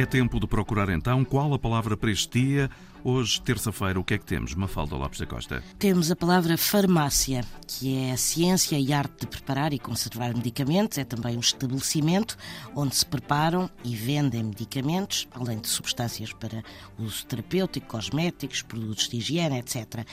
É tempo de procurar então qual a palavra para este dia. Hoje, terça-feira, o que é que temos, Mafalda Lopes da Costa? Temos a palavra farmácia, que é a ciência e arte de preparar e conservar medicamentos. É também um estabelecimento onde se preparam e vendem medicamentos, além de substâncias para uso terapêutico, cosméticos, produtos de higiene, etc.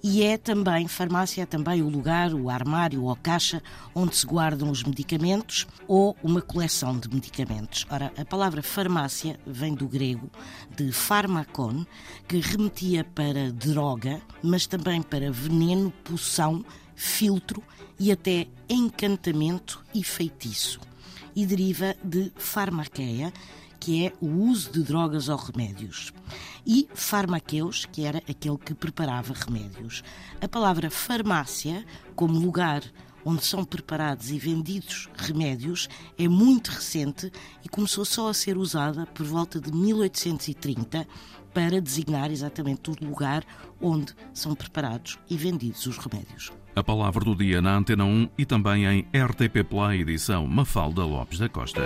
E é também, farmácia é também o lugar, o armário ou caixa onde se guardam os medicamentos ou uma coleção de medicamentos. Ora, a palavra farmácia vem do grego de pharmakon, que remetia para droga, mas também para veneno, poção, filtro e até encantamento e feitiço. E deriva de farmaqueia, que é o uso de drogas ou remédios, e farmaqueus, que era aquele que preparava remédios. A palavra farmácia, como lugar onde são preparados e vendidos remédios, é muito recente e começou só a ser usada por volta de 1830 para designar exatamente o lugar onde são preparados e vendidos os remédios. A palavra do dia na Antena 1 e também em RTP Play, edição Mafalda Lopes da Costa.